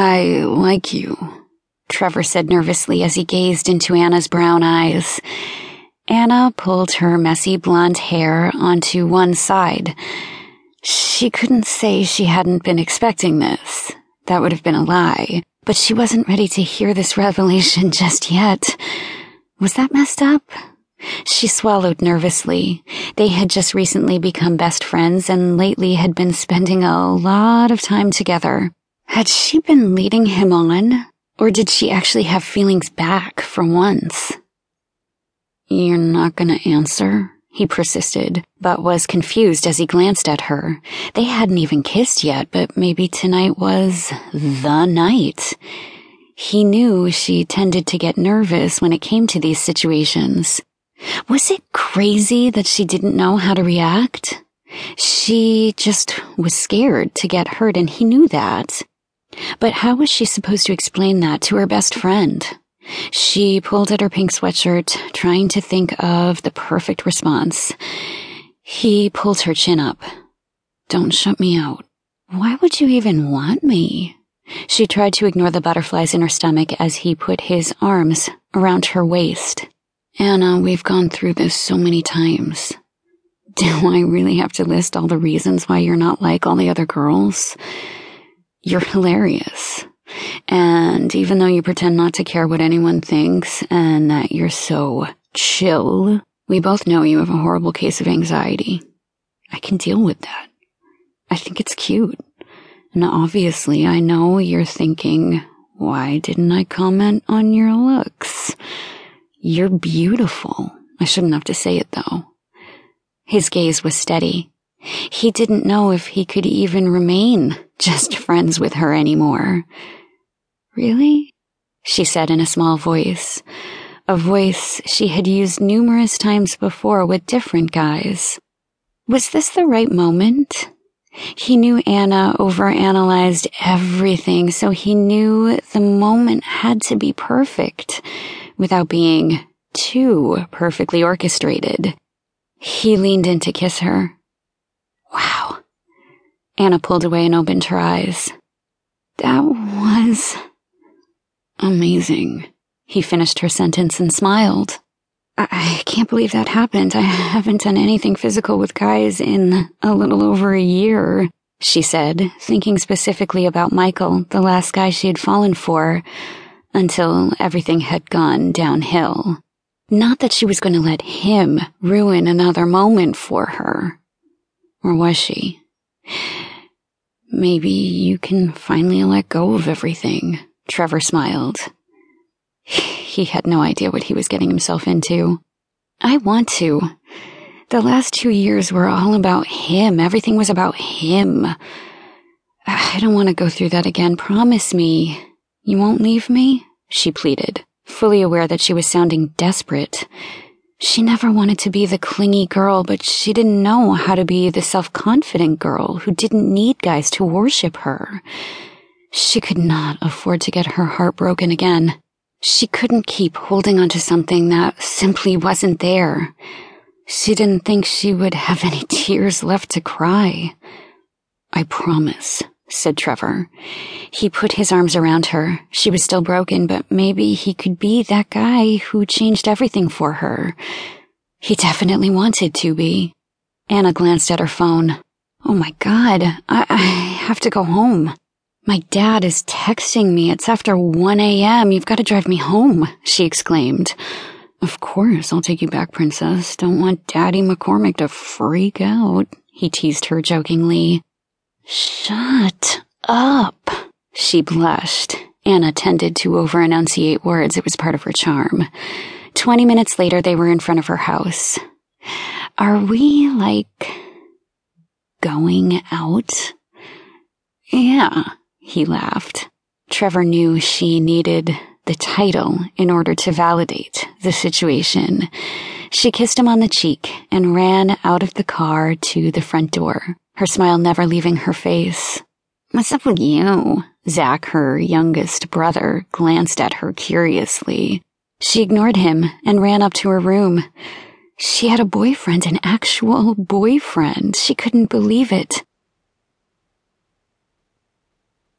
I like you, Trevor said nervously as he gazed into Anna's brown eyes. Anna pulled her messy blonde hair onto one side. She couldn't say she hadn't been expecting this. That would have been a lie. But she wasn't ready to hear this revelation just yet. Was that messed up? She swallowed nervously. They had just recently become best friends and lately had been spending a lot of time together. Had she been leading him on? Or did she actually have feelings back for once? You're not gonna answer? He persisted, but was confused as he glanced at her. They hadn't even kissed yet, but maybe tonight was the night. He knew she tended to get nervous when it came to these situations. Was it crazy that she didn't know how to react? She just was scared to get hurt, and he knew that. But how was she supposed to explain that to her best friend? She pulled at her pink sweatshirt, trying to think of the perfect response. He pulled her chin up. Don't shut me out. Why would you even want me? She tried to ignore the butterflies in her stomach as he put his arms around her waist. Anna, we've gone through this so many times. Do I really have to list all the reasons why you're not like all the other girls? You're hilarious. And even though you pretend not to care what anyone thinks and that you're so chill, we both know you have a horrible case of anxiety. I can deal with that. I think it's cute. And obviously, I know you're thinking, why didn't I comment on your looks? You're beautiful. I shouldn't have to say it though. His gaze was steady. He didn't know if he could even remain just friends with her anymore. Really? She said in a small voice, a voice she had used numerous times before with different guys. Was this the right moment? He knew Anna overanalyzed everything, so he knew the moment had to be perfect without being too perfectly orchestrated. He leaned in to kiss her. Anna pulled away and opened her eyes. That was amazing. He finished her sentence and smiled. I can't believe that happened. I haven't done anything physical with guys in a little over a year, she said, thinking specifically about Michael, the last guy she had fallen for, until everything had gone downhill. Not that she was going to let him ruin another moment for her. Or was she? Maybe you can finally let go of everything, Trevor smiled. He had no idea what he was getting himself into. I want to. The last two years were all about him. Everything was about him. I don't want to go through that again. Promise me. You won't leave me? She pleaded, fully aware that she was sounding desperate. She never wanted to be the clingy girl, but she didn't know how to be the self-confident girl who didn't need guys to worship her. She could not afford to get her heart broken again. She couldn't keep holding onto something that simply wasn't there. She didn't think she would have any tears left to cry. I promise, said Trevor. He put his arms around her. She was still broken, but maybe he could be that guy who changed everything for her. He definitely wanted to be. Anna glanced at her phone. Oh my god, I, I have to go home. My dad is texting me. It's after 1 a.m. You've got to drive me home, she exclaimed. Of course, I'll take you back, Princess. Don't want Daddy McCormick to freak out, he teased her jokingly. Shut up, she blushed. Anna tended to over enunciate words. It was part of her charm. Twenty minutes later, they were in front of her house. Are we, like, going out? Yeah, he laughed. Trevor knew she needed the title in order to validate the situation. She kissed him on the cheek and ran out of the car to the front door, her smile never leaving her face. What's up with you? Zach, her youngest brother, glanced at her curiously. She ignored him and ran up to her room. She had a boyfriend, an actual boyfriend. She couldn't believe it.